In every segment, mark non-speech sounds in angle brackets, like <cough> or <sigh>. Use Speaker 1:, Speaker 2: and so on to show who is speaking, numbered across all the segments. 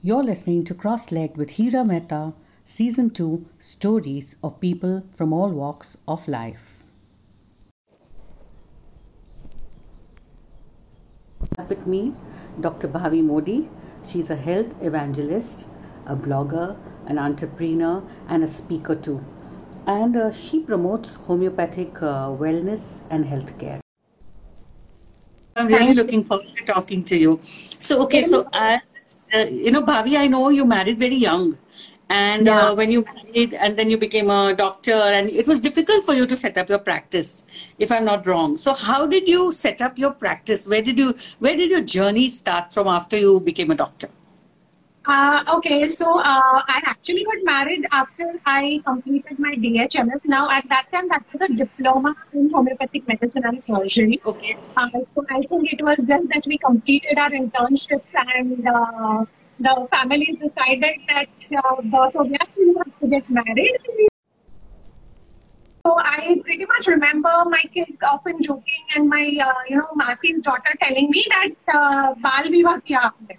Speaker 1: You're listening to Cross Legged with Hira Mehta, Season 2 Stories of People from All Walks of Life. With me, Dr. Bhavi Modi. She's a health evangelist, a blogger, an entrepreneur, and a speaker too. And uh, she promotes homeopathic uh, wellness and healthcare. I'm really looking forward to talking to you. So, okay, so uh, you know, Bhavi, I know you married very young. And uh,
Speaker 2: Yeah.
Speaker 1: uh, when you married and then you became a doctor, and it was difficult for you to set up your practice, if I'm not wrong. So, how did you set up your practice? Where did you, where did your journey start from after you became a doctor?
Speaker 2: Uh, okay, so uh, I actually got married after I completed my DHMS. Now, at that time, that was a diploma in homeopathic medicine and surgery.
Speaker 1: Okay.
Speaker 2: Uh, so I think it was just that we completed our internships and uh, the families decided that uh, the, so we actually want to get married. So I pretty much remember my kids often joking and my, uh, you know, Masi's daughter telling me that uh, Bal kiya aapne.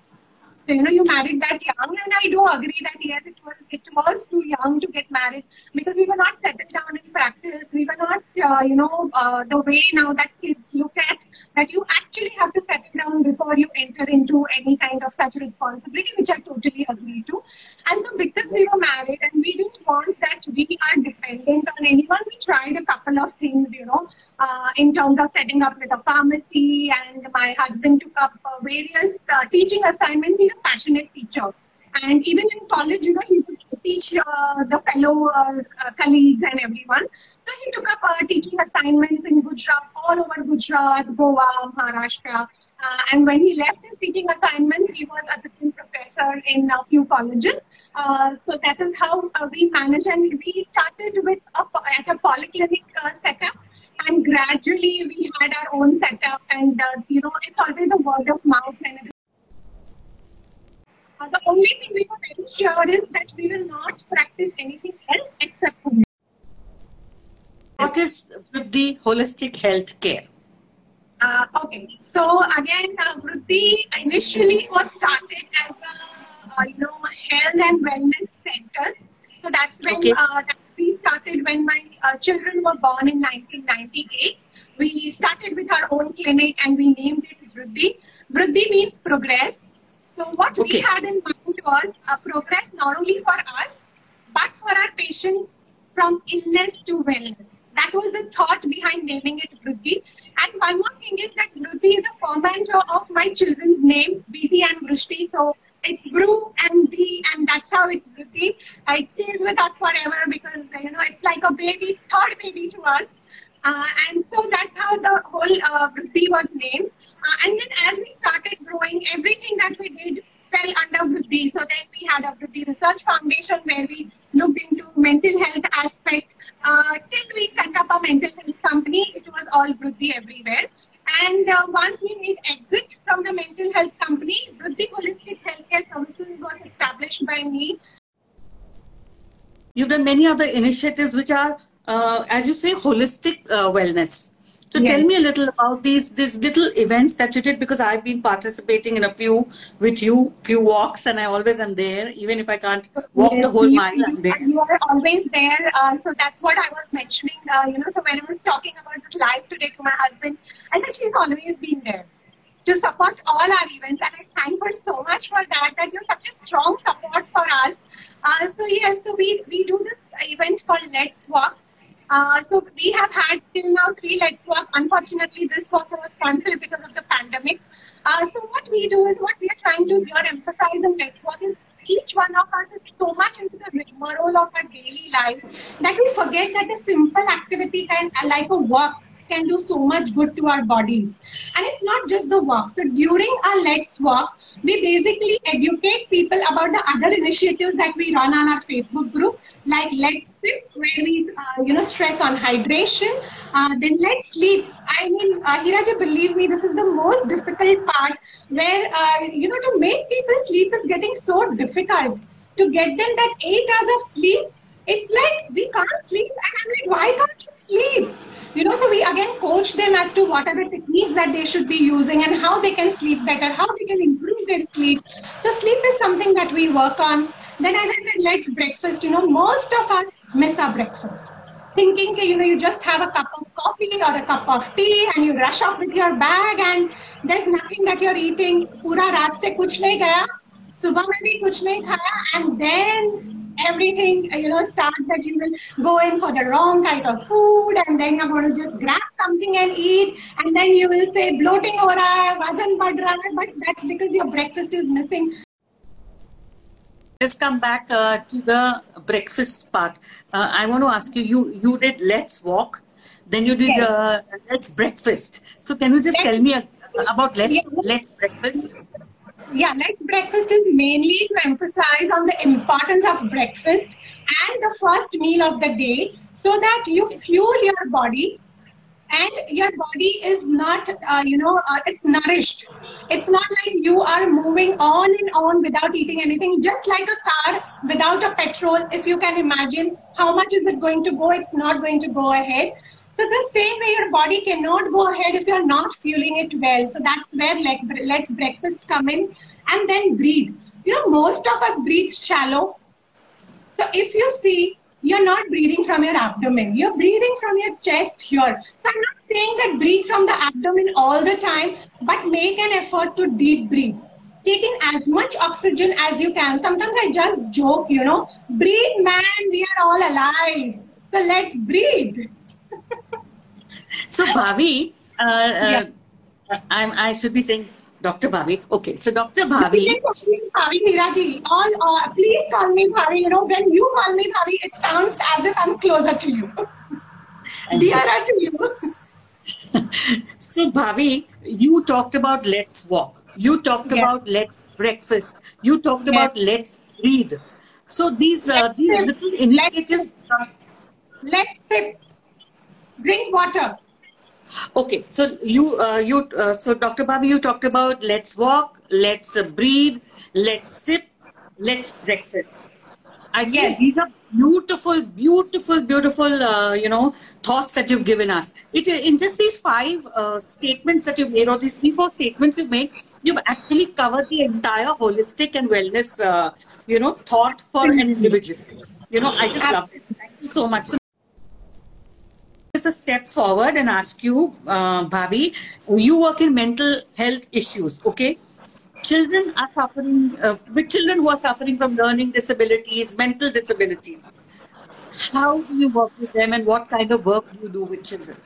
Speaker 2: So, you know, you married that young, and I do agree that yes, it was it was too young to get married because we were not settled down in practice. We were not, uh, you know, uh, the way now that kids look at that you actually have to settle down before you enter into any kind of such responsibility, which I totally agree to. And so, because we were married and we didn't want that we are dependent on anyone, we tried a couple of things, you know, uh, in terms of setting up with a pharmacy. And my husband took up uh, various uh, teaching assignments. He's a passionate teacher. And even in college, you know, he would teach uh, the fellow uh, uh, colleagues and everyone. So he took up teaching assignments in Gujarat, all over Gujarat, Goa, Maharashtra. And when he left his teaching assignments, he was assistant professor in a few colleges. So that is how we managed, and we started with a, at a polyclinic gradually we had our own setup. And uh, you know, it's always a word of mouth, and uh, the only thing we were very sure is that we will not practice anything else except for
Speaker 1: What is the holistic health care?
Speaker 2: Uh, okay, so again, uh, initially was started as a uh, you know health and wellness center. So that's when
Speaker 1: Okay.
Speaker 2: uh, that we started when my uh, children were born in 1998. We started with our own clinic and we named it Vriddhi. Vriddhi means progress. So what
Speaker 1: Okay.
Speaker 2: we had in mind was a progress not only for us but for our patients from illness to wellness. That was the thought behind naming it Vriddhi. And one more thing is that Vriddhi is a portmanteau of my children's name, Vidhi and Vrishti. So it's Vru and V, and that's how it's. Uh, It stays with us forever because, you know, it's like a baby, third baby to us. Uh, and so that's how the whole uh, was named. Uh, and then as we started growing, everything that we did fell under Vriddhi. So then we had a Vriddhi Research Foundation where we looked into mental health aspect. Uh, till we set up a mental health company, it was all Vriddhi everywhere. And uh, once we made exit from the mental health company, Vriddhi Holistic Healthcare Services by me
Speaker 1: You've done many other initiatives which are, uh, as you say, holistic uh, wellness. So
Speaker 2: Yes.
Speaker 1: tell me a little about these these little events that you did because I've been participating in a few with you, few walks, and I always am there, even if I can't walk
Speaker 2: Yes,
Speaker 1: the whole
Speaker 2: you,
Speaker 1: mile. I'm there.
Speaker 2: You are always there. Uh, so that's what I was mentioning. Uh, you know, so when I was talking about this live today to my husband, I said she's always been there to support all our events, and I thank her so much for that. That you're such a strong support for us. Uh, so yes, so we we do this event called Let's Walk. Uh, so we have had till now three Let's Walk. Unfortunately, this walk was cancelled because of the pandemic. Uh, so what we do is what we are trying to here emphasize in Let's Walk is each one of us is so much into the rigmarole of our daily lives that we forget that a simple activity can, like a walk, can do so much good to our bodies. Just the walk. So during our Let's Walk, we basically educate people about the other initiatives that we run on our Facebook group, like Let's Sip, where we, uh, you know, stress on hydration. Uh, then Let's Sleep. I mean, uh, Hiraji, believe me, this is the most difficult part where, uh, you know, to make people sleep is getting so difficult. To get them that eight hours of sleep, it's like we can't sleep. And I'm like, why can't you sleep? You know, so we again coach them as to what are the techniques that they should be using and how they can sleep better, how they can improve their sleep. So sleep is something that we work on? Then as I said, let's breakfast. You know, most of us miss our breakfast. Thinking, you know, you just have a cup of coffee or a cup of tea and you rush off with your bag and there's nothing that you're eating. Pura raat se kuch nahi gaya. Subah mein bhi kuch nahi khaya. And then everything, you know, starts that you will go in for the wrong kind of food and then you're going to just grab something and eat and then you will say bloating ho raha hai, vazan bad raha hai, but that's because your breakfast is missing.
Speaker 1: Let's come back uh, to the breakfast part. Uh, I want to ask you, you, you did Let's Walk, then you did
Speaker 2: Yes.
Speaker 1: uh, Let's Breakfast. So can you just
Speaker 2: Let's-
Speaker 1: tell me about Let's,
Speaker 2: Yeah.
Speaker 1: Let's Breakfast?
Speaker 2: Yeah, Let's Breakfast is mainly to emphasize on the importance of breakfast and the first meal of the day so that you fuel your body and your body is not, uh, you know, uh, it's nourished. It's not like you are moving on and on without eating anything, just like a car without a petrol. If you can imagine how much is it going to go, it's not going to go ahead. So the same way your body cannot go ahead if you're not fueling it well. So that's where like let's breakfast come in and then breathe. You know, most of us breathe shallow. So if you see, you're not breathing from your abdomen. You're breathing from your chest here. So I'm not saying that breathe from the abdomen all the time, but make an effort to deep breathe. Take in as much oxygen as you can. Sometimes I just joke, you know, breathe, man, we are all alive. So let's breathe.
Speaker 1: So Bhavi, uh,
Speaker 2: Yeah.
Speaker 1: uh, I'm, I should be saying Dr. Bhavi. Okay, so Dr. Bhavi,
Speaker 2: Bhavi Meeraji, all, uh, please call me Bhavi. You know, when you call me Bhavi, it sounds as if I'm closer to you, dearer to you. <laughs>
Speaker 1: so Bhavi, you talked about Let's Walk. You talked
Speaker 2: Yes.
Speaker 1: about Let's Breakfast. You talked
Speaker 2: Yes.
Speaker 1: about Let's Breathe. So these uh, these
Speaker 2: sip.
Speaker 1: little initiatives.
Speaker 2: Let's sip. Drink water.
Speaker 1: Okay, so you uh, you uh, so Dr. Bhavi, you talked about Let's Walk, Let's uh, Breathe, Let's Sip, Let's Breakfast. I
Speaker 2: Yes.
Speaker 1: these are beautiful, beautiful, beautiful, uh, you know, thoughts that you've given us. It in just these five uh, statements that you've made, or these three, four statements you've made, you've actually covered the entire holistic and wellness, uh, you know, thought for an individual. You know, I just love it. Thank you so much. A step forward and ask you, uh, Bhavi, you work in mental health issues, okay? Children are suffering, uh, with children who are suffering from learning disabilities, mental disabilities. How do you work with them and what kind of work do you do with children?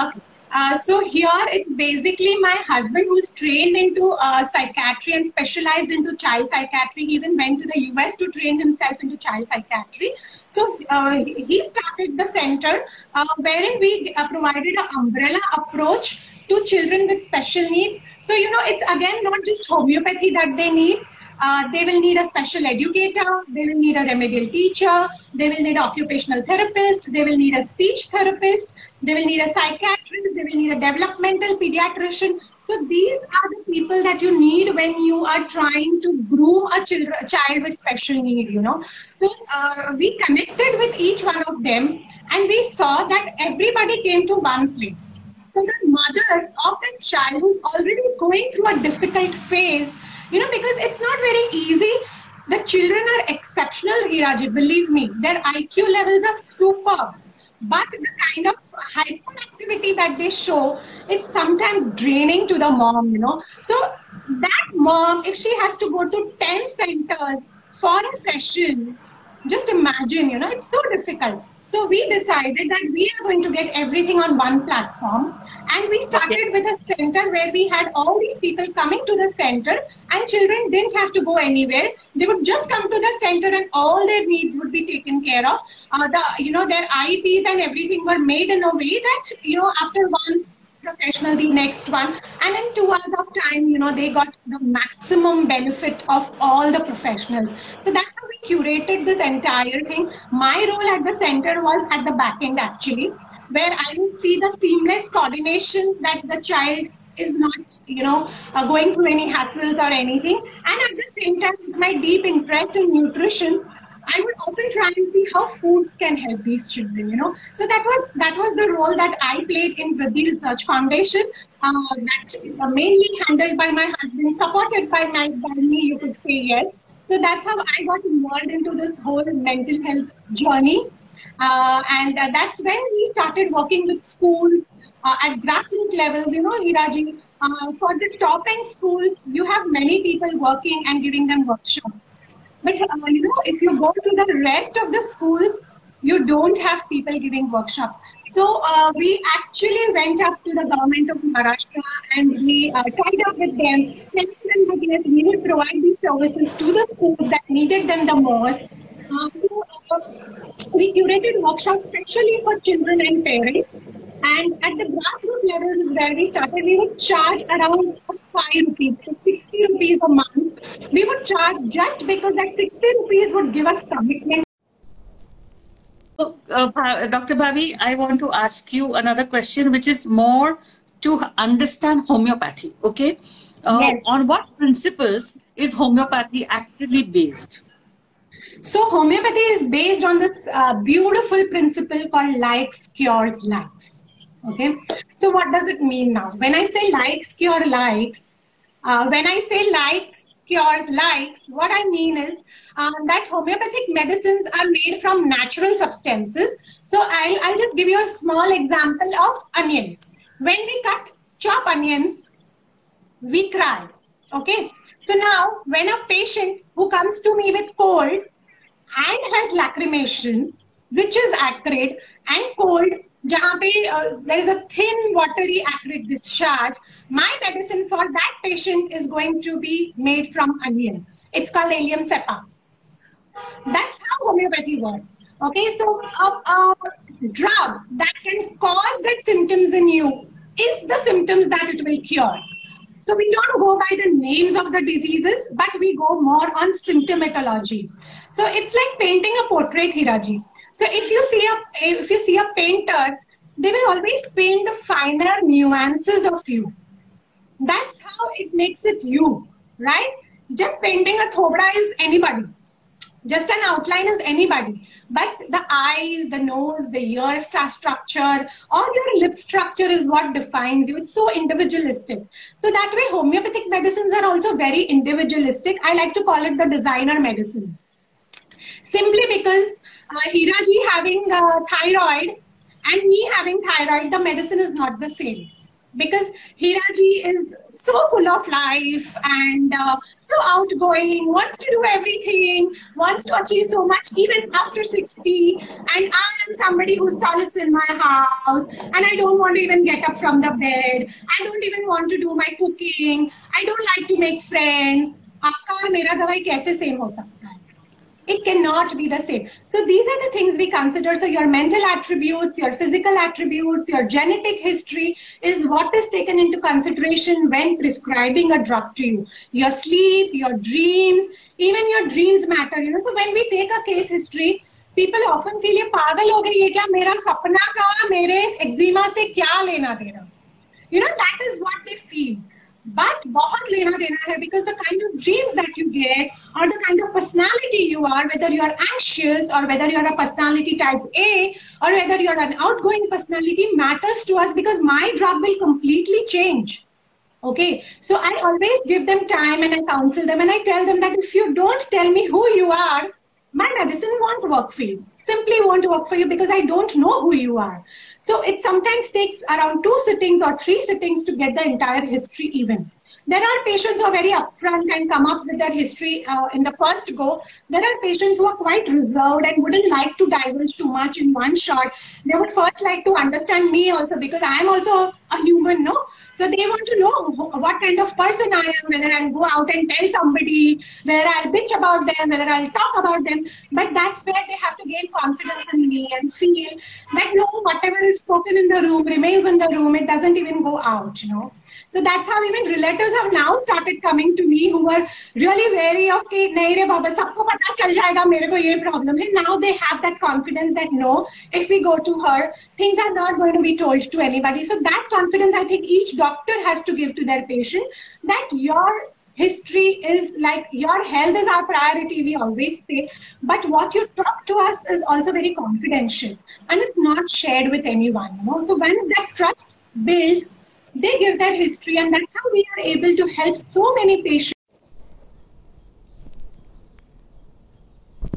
Speaker 2: Okay. Uh, so here it's basically my husband who's trained into uh, psychiatry and specialized into child psychiatry. He even went to the US to train himself into child psychiatry. So uh, he started the center uh, wherein we uh, provided an umbrella approach to children with special needs. So you know it's again not just homeopathy that they need. Uh, they will need a special educator, they will need a remedial teacher, they will need an occupational therapist, they will need a speech therapist, they will need a psychiatrist, they will need a developmental pediatrician. So these are the people that you need when you are trying to groom a, a child with special need, you know. So uh, we connected with each one of them and we saw that everybody came to one place. So the mother of that child who's already going through a difficult phase, you know, because it's not very easy. The children are exceptional, Hiraji, believe me. Their IQ levels are superb. But the kind of hyperactivity that they show, is sometimes draining to the mom, you know. So that mom, if she has to go to 10 centers for a session, just imagine, you know, it's so difficult. So we decided that we are going to get everything on one platform. And we started with a center where we had all these people coming to the center and children didn't have to go anywhere. They would just come to the center and all their needs would be taken care of. Uh, the, you know, their IEPs and everything were made in a way that, you know, after one professional, the next one. And in two hours of time, you know, they got the maximum benefit of all the professionals. So that's how we curated this entire thing. My role at the center was at the back end actually, where I would see the seamless coordination that the child is not, you know, uh, going through any hassles or anything. And at the same time, my deep interest in nutrition, I would often try and see how foods can help these children, you know. So that was that was the role that I played in Vriddhi Research Foundation, uh, that mainly handled by my husband, supported by my me, you could say yes. So that's how I got involved into this whole mental health journey. Uh, and uh, that's when we started working with schools uh, at grassroots levels. You know, Hiraji, uh, for the top end schools, you have many people working and giving them workshops. But uh, you know, if you go to the rest of the schools, you don't have people giving workshops. So uh, we actually went up to the government of Maharashtra and we uh, tied up with them, telling them that yes, we will provide these services to the schools that needed them the most. Uh, so, uh, we curated workshops especially for children and parents. And at the grassroots level where we started, we would charge around 5 rupees, 60 rupees a month. We would charge just because that 60 rupees would give us commitment
Speaker 1: uh, Dr. Bhavi, I want to ask you another question, which is more to understand homeopathy. Okay, uh, yes. on what principles is homeopathy actually based?
Speaker 2: So homeopathy is based on this uh, beautiful principle called likes cures likes. Okay, so what does it mean now? When I say likes cure likes, uh, when I say likes cures likes, what I mean is um, that homeopathic medicines are made from natural substances. So I'll, I'll just give you a small example of onions. When we cut, chop onions, we cry. Okay. So now when a patient who comes to me with cold and has lacrimation, which is acrid and cold, जहाँ पे uh, there is a thin watery acrid discharge, my medicine for that patient is going to be made from onion. It's called Allium cepa. That's how homeopathy works. Okay, so a, a drug that can cause that symptoms in you is the symptoms that it will cure. So we don't go by the names of the diseases, but we go more on symptomatology. So it's like painting a portrait, Hiraji. So if you see a if you see a painter, they will always paint the finer nuances of you. That's how it makes it you, right? Just painting a thobra is anybody just an outline is anybody. But the eyes, the nose, the ear structure, or your lip structure is what defines you. It's so individualistic. So that way, homeopathic medicines are also very individualistic. I like to call it the designer medicine Simply because uh, Hiraji having uh, thyroid and me having thyroid, the medicine is not the same because Hiraji is so full of life and uh, so outgoing, wants to do everything, wants to achieve so much even after 60. And I am somebody who solace in my house and I don't want to even get up from the bed. I don't even want to do my cooking. I don't like to make friends. आपका और मेरा दवाई कैसे same हो सकता it cannot be the same. So these are the things we consider. So your mental attributes, your physical attributes, your genetic history is what is taken into consideration when prescribing a drug to you. Your sleep, your dreams, even your dreams matter. You know, so when we take a case history, people often feel ये पागल हो गई है क्या मेरा सपना का मेरे एक्जिमा से क्या लेना देना you know that is what they feel but bahut lena dena because the kind of dreams that you get or the kind of personality you are whether you are anxious or whether you are a personality type a or whether you are an outgoing personality matters to us because my drug will completely change. Okay? So i always give them time and i counsel them and i tell them that if you don't tell me who you are my medicine won't work for you. Simply won't work for you because i don't know who you are so it sometimes takes around two sittings or three sittings to get the entire history even. There are patients who are very upfront and come up with their history uh, in the first go. There are patients who are quite reserved and wouldn't like to divulge too much in one shot. They would first like to understand me also because I am also a human, no? So they want to know what kind of person I am, whether I'll go out and tell somebody, whether I'll bitch about them, whether I'll talk about them. But that's where they have to gain confidence in me and feel that no, whatever is spoken in the room remains in the room. It doesn't even go out, you know. So that's how even relatives have now started coming to me who were really wary of कि नहीं रे बाबा सबको पता चल जाएगा मेरे को ये problem है. Now they have that confidence that no, if we go to her, things are not going to be told to anybody. So that confidence I think each doctor has to give to their patient that your history is like your health is our priority we always say but what you talk to us is also very confidential and it's not shared with anyone you know so once that trust builds they give their history, and that's how we are able to help so many patients.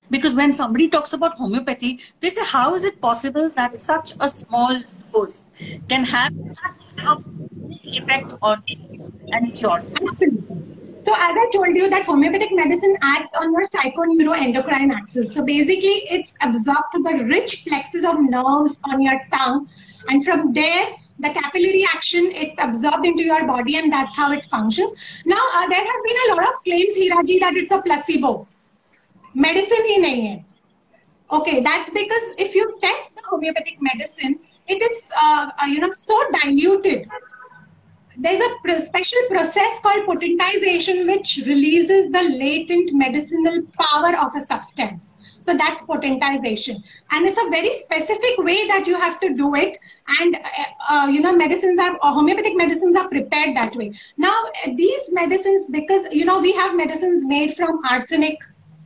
Speaker 1: because when somebody talks about homeopathy, they say, how is it possible that such a small dose can have such a effect on and cure?
Speaker 2: Absolutely. So as I told you that homeopathic medicine acts on your psychoneuroendocrine axis. So basically it's absorbed to the rich plexus of nerves on your tongue and from there the capillary action it's absorbed into your body and that's how it functions. Now uh, there have been a lot of claims hiraji that it's a placebo. Medicine hi nahi hai. Okay that's because if you test the homeopathic medicine it is uh, uh you know so diluted. There's a special process called potentization which releases the latent medicinal power of a substance. So that's potentization. And it's a very specific way that you have to do it. And, uh, uh, you know, medicines are, uh, homeopathic medicines are prepared that way. Now, these medicines, because, you know, we have medicines made from arsenic.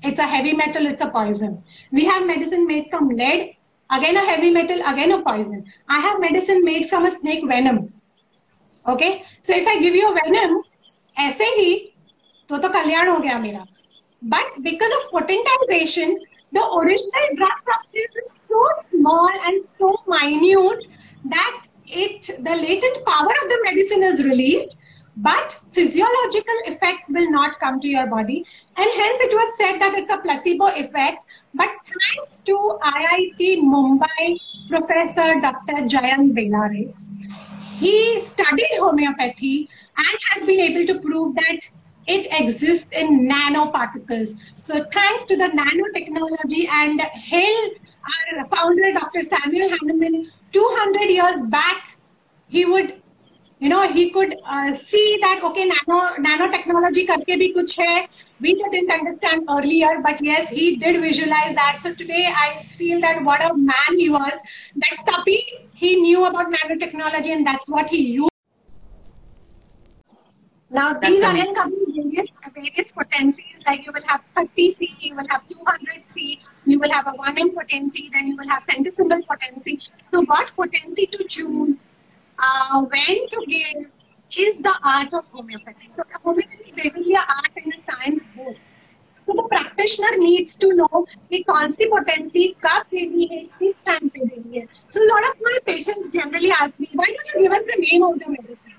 Speaker 2: It's a heavy metal, it's a poison. We have medicine made from lead, again a heavy metal, again a poison. I have medicine made from a snake venom okay so if I give you venom ऐसे ही तो तो कल्याण हो गया मेरा but because of potentization the original drug substance is so small and so minute that it the latent power of the medicine is released but physiological effects will not come to your body and hence it was said that it's a placebo effect but thanks to IIT Mumbai professor Dr. Jayant Bellare he studied homeopathy and has been able to prove that it exists in nanoparticles. So thanks to the nanotechnology and Hill, our founder, Dr. Samuel Hahnemann, 200 years back, he would, you know, he could uh, see that, okay, nano, nanotechnology karke bhi kuch hai, we didn't understand earlier, but yes, he did visualize that. So today I feel that what a man he was. That Tapi, he knew about nanotechnology and that's what he used. Now these are various, various potencies, like you will have 30C, you will have 200C, you will have a 1M potency, then you will have centesimal potency. So what potency to choose, uh, when to give, is the art of homeopathy. So homeopathy is basically an art and a science both. So the practitioner needs to know the कौन सी potency कब देनी है किस time पे देनी है. So a lot of my patients generally ask me, why don't you give us the name of the medicine?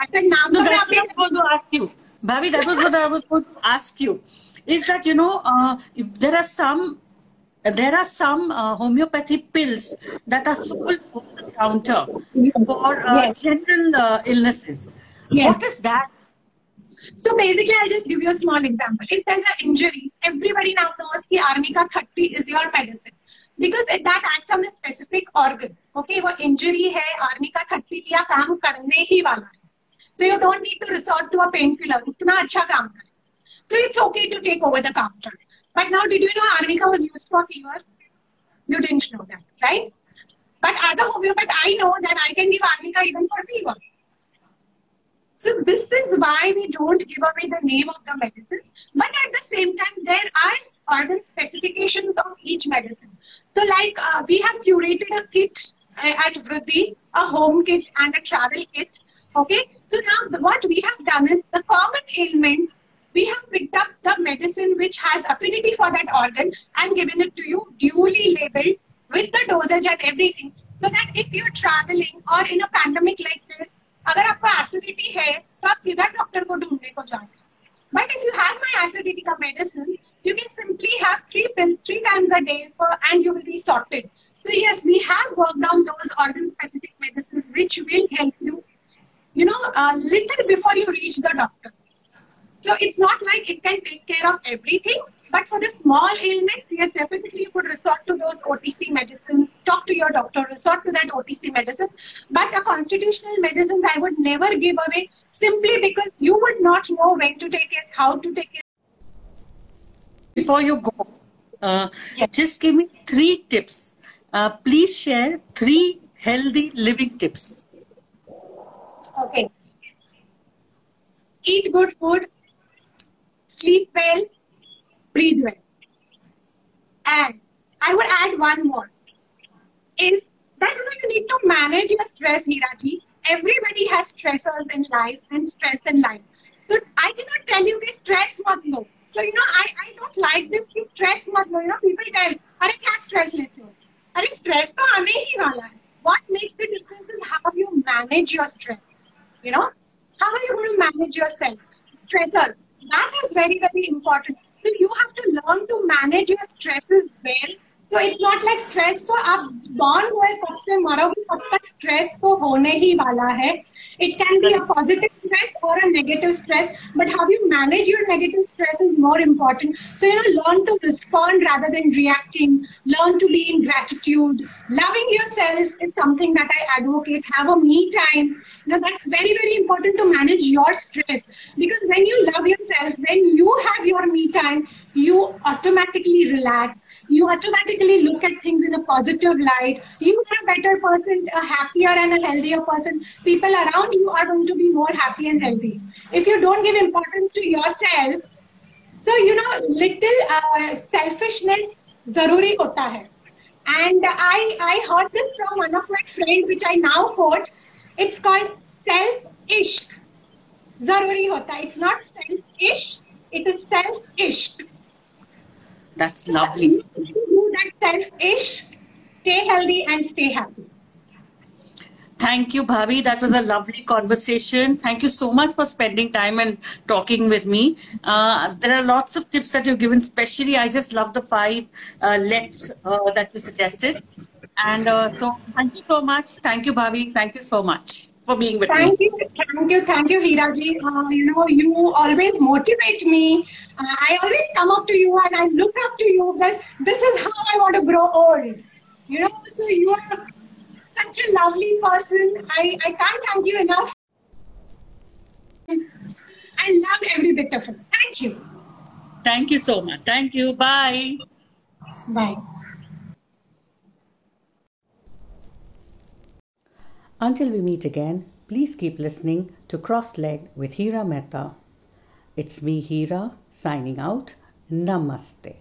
Speaker 2: I said, नाम
Speaker 1: no, I was going to ask you. Bhavi, that was what I was going to ask you. Is that you know uh, there are some there are some uh, homeopathy pills that are sold over the counter for uh, yes. general uh, illnesses. Yes. What is that?
Speaker 2: So basically, I'll just give you a small example. If there's an injury, everybody now knows that Arnica 30 is your medicine because that acts on a specific organ. Okay, वो injury है, Arnica 30 लिया काम करने ही वाला है. So you don't need to resort to a painkiller. So it's okay to take over the counter. But now, did you know arnica was used for fever? You didn't know that, right? But as a homeopath, I know that I can give arnica even for fever. So this is why we don't give away the name of the medicines. But at the same time, there are certain specifications of each medicine. So like uh, we have curated a kit uh, at Vriddhi, a home kit and a travel kit. Okay. So now what we have done is the common ailments we have picked up the medicine which has affinity for that organ and given it to you duly labeled with the dosage and everything so that if you're traveling or in a pandemic like this अगर आपको acidity है तो आप किधर doctor को ढूंढने को जाओगे But if you have my acidity का medicine, you can simply have three pills three times a day for, and you will be sorted. So yes, we have worked on those organ-specific medicines which will help you, you know, a little before you reach the doctor. So it's not like it can take care of everything, but for the small ailments, yes, definitely you could resort to those OTC medicines, talk to your doctor, resort to that OTC medicine. But a constitutional medicine I would never give away simply because you would not know when to take it, how to take it.
Speaker 1: Before you go, uh, yes. just give me three tips. Uh, please share three healthy living tips.
Speaker 2: Okay. Eat good food, sleep well, breathe well. And I would add one more is that you know you need to manage your stress, Hiraji. Everybody has stressors in life and stress in life. So I cannot tell you that stress must no. So you know I, I don't like this stress मत लो you know people tell अरे क्या stress लेते हो अरे stress तो आने ही वाला है what makes the difference is how you manage your stress you know how are you going to manage yourself? Stressors. That is very very important. So you have to learn to manage your stresses well so it's not like stress तो आप born हुए कब से मरोगे तब तक stress तो होने ही वाला है it can be a positive stress or a negative stress but how you manage your negative stress is more important so you know learn to respond rather than reacting learn to be in gratitude loving yourself is something that I advocate have a me time you know that's very very important to manage your stress because when you love yourself when you have your me time you automatically relax you automatically look at things in a positive light. You are a better person, a happier and a healthier person. People around you are going to be more happy and healthy. If you don't give importance to yourself, so you know, little uh, selfishness zaruri hota hai. And I, I heard this from one of my friends, which I now quote. It's called self-ishq. Zaruri hota. It's not self-ish, it is self-ishq.
Speaker 1: That's lovely.
Speaker 2: Do that self-ish, stay healthy and stay happy.
Speaker 1: Thank you, Bhavi. That was a lovely conversation. Thank you so much for spending time and talking with me. Uh, there are lots of tips that you've given, especially I just love the five uh, let's uh, that you suggested. And uh, so thank you so much. Thank you, Bhavi. Thank you so much for being with
Speaker 2: Thank
Speaker 1: me.
Speaker 2: you, thank you, thank you, Hiraji. Uh, you know, you always motivate me. Uh, I always come up to you and I look up to you that this is how I want to grow old. You know, so you are such a lovely person. I, I can't thank you enough. I love every bit of it. Thank you.
Speaker 1: Thank you so much. Thank you. Bye.
Speaker 2: Bye.
Speaker 1: Until we meet again, please keep listening to Cross Leg with Hira Mehta. It's me, Hira, signing out. Namaste.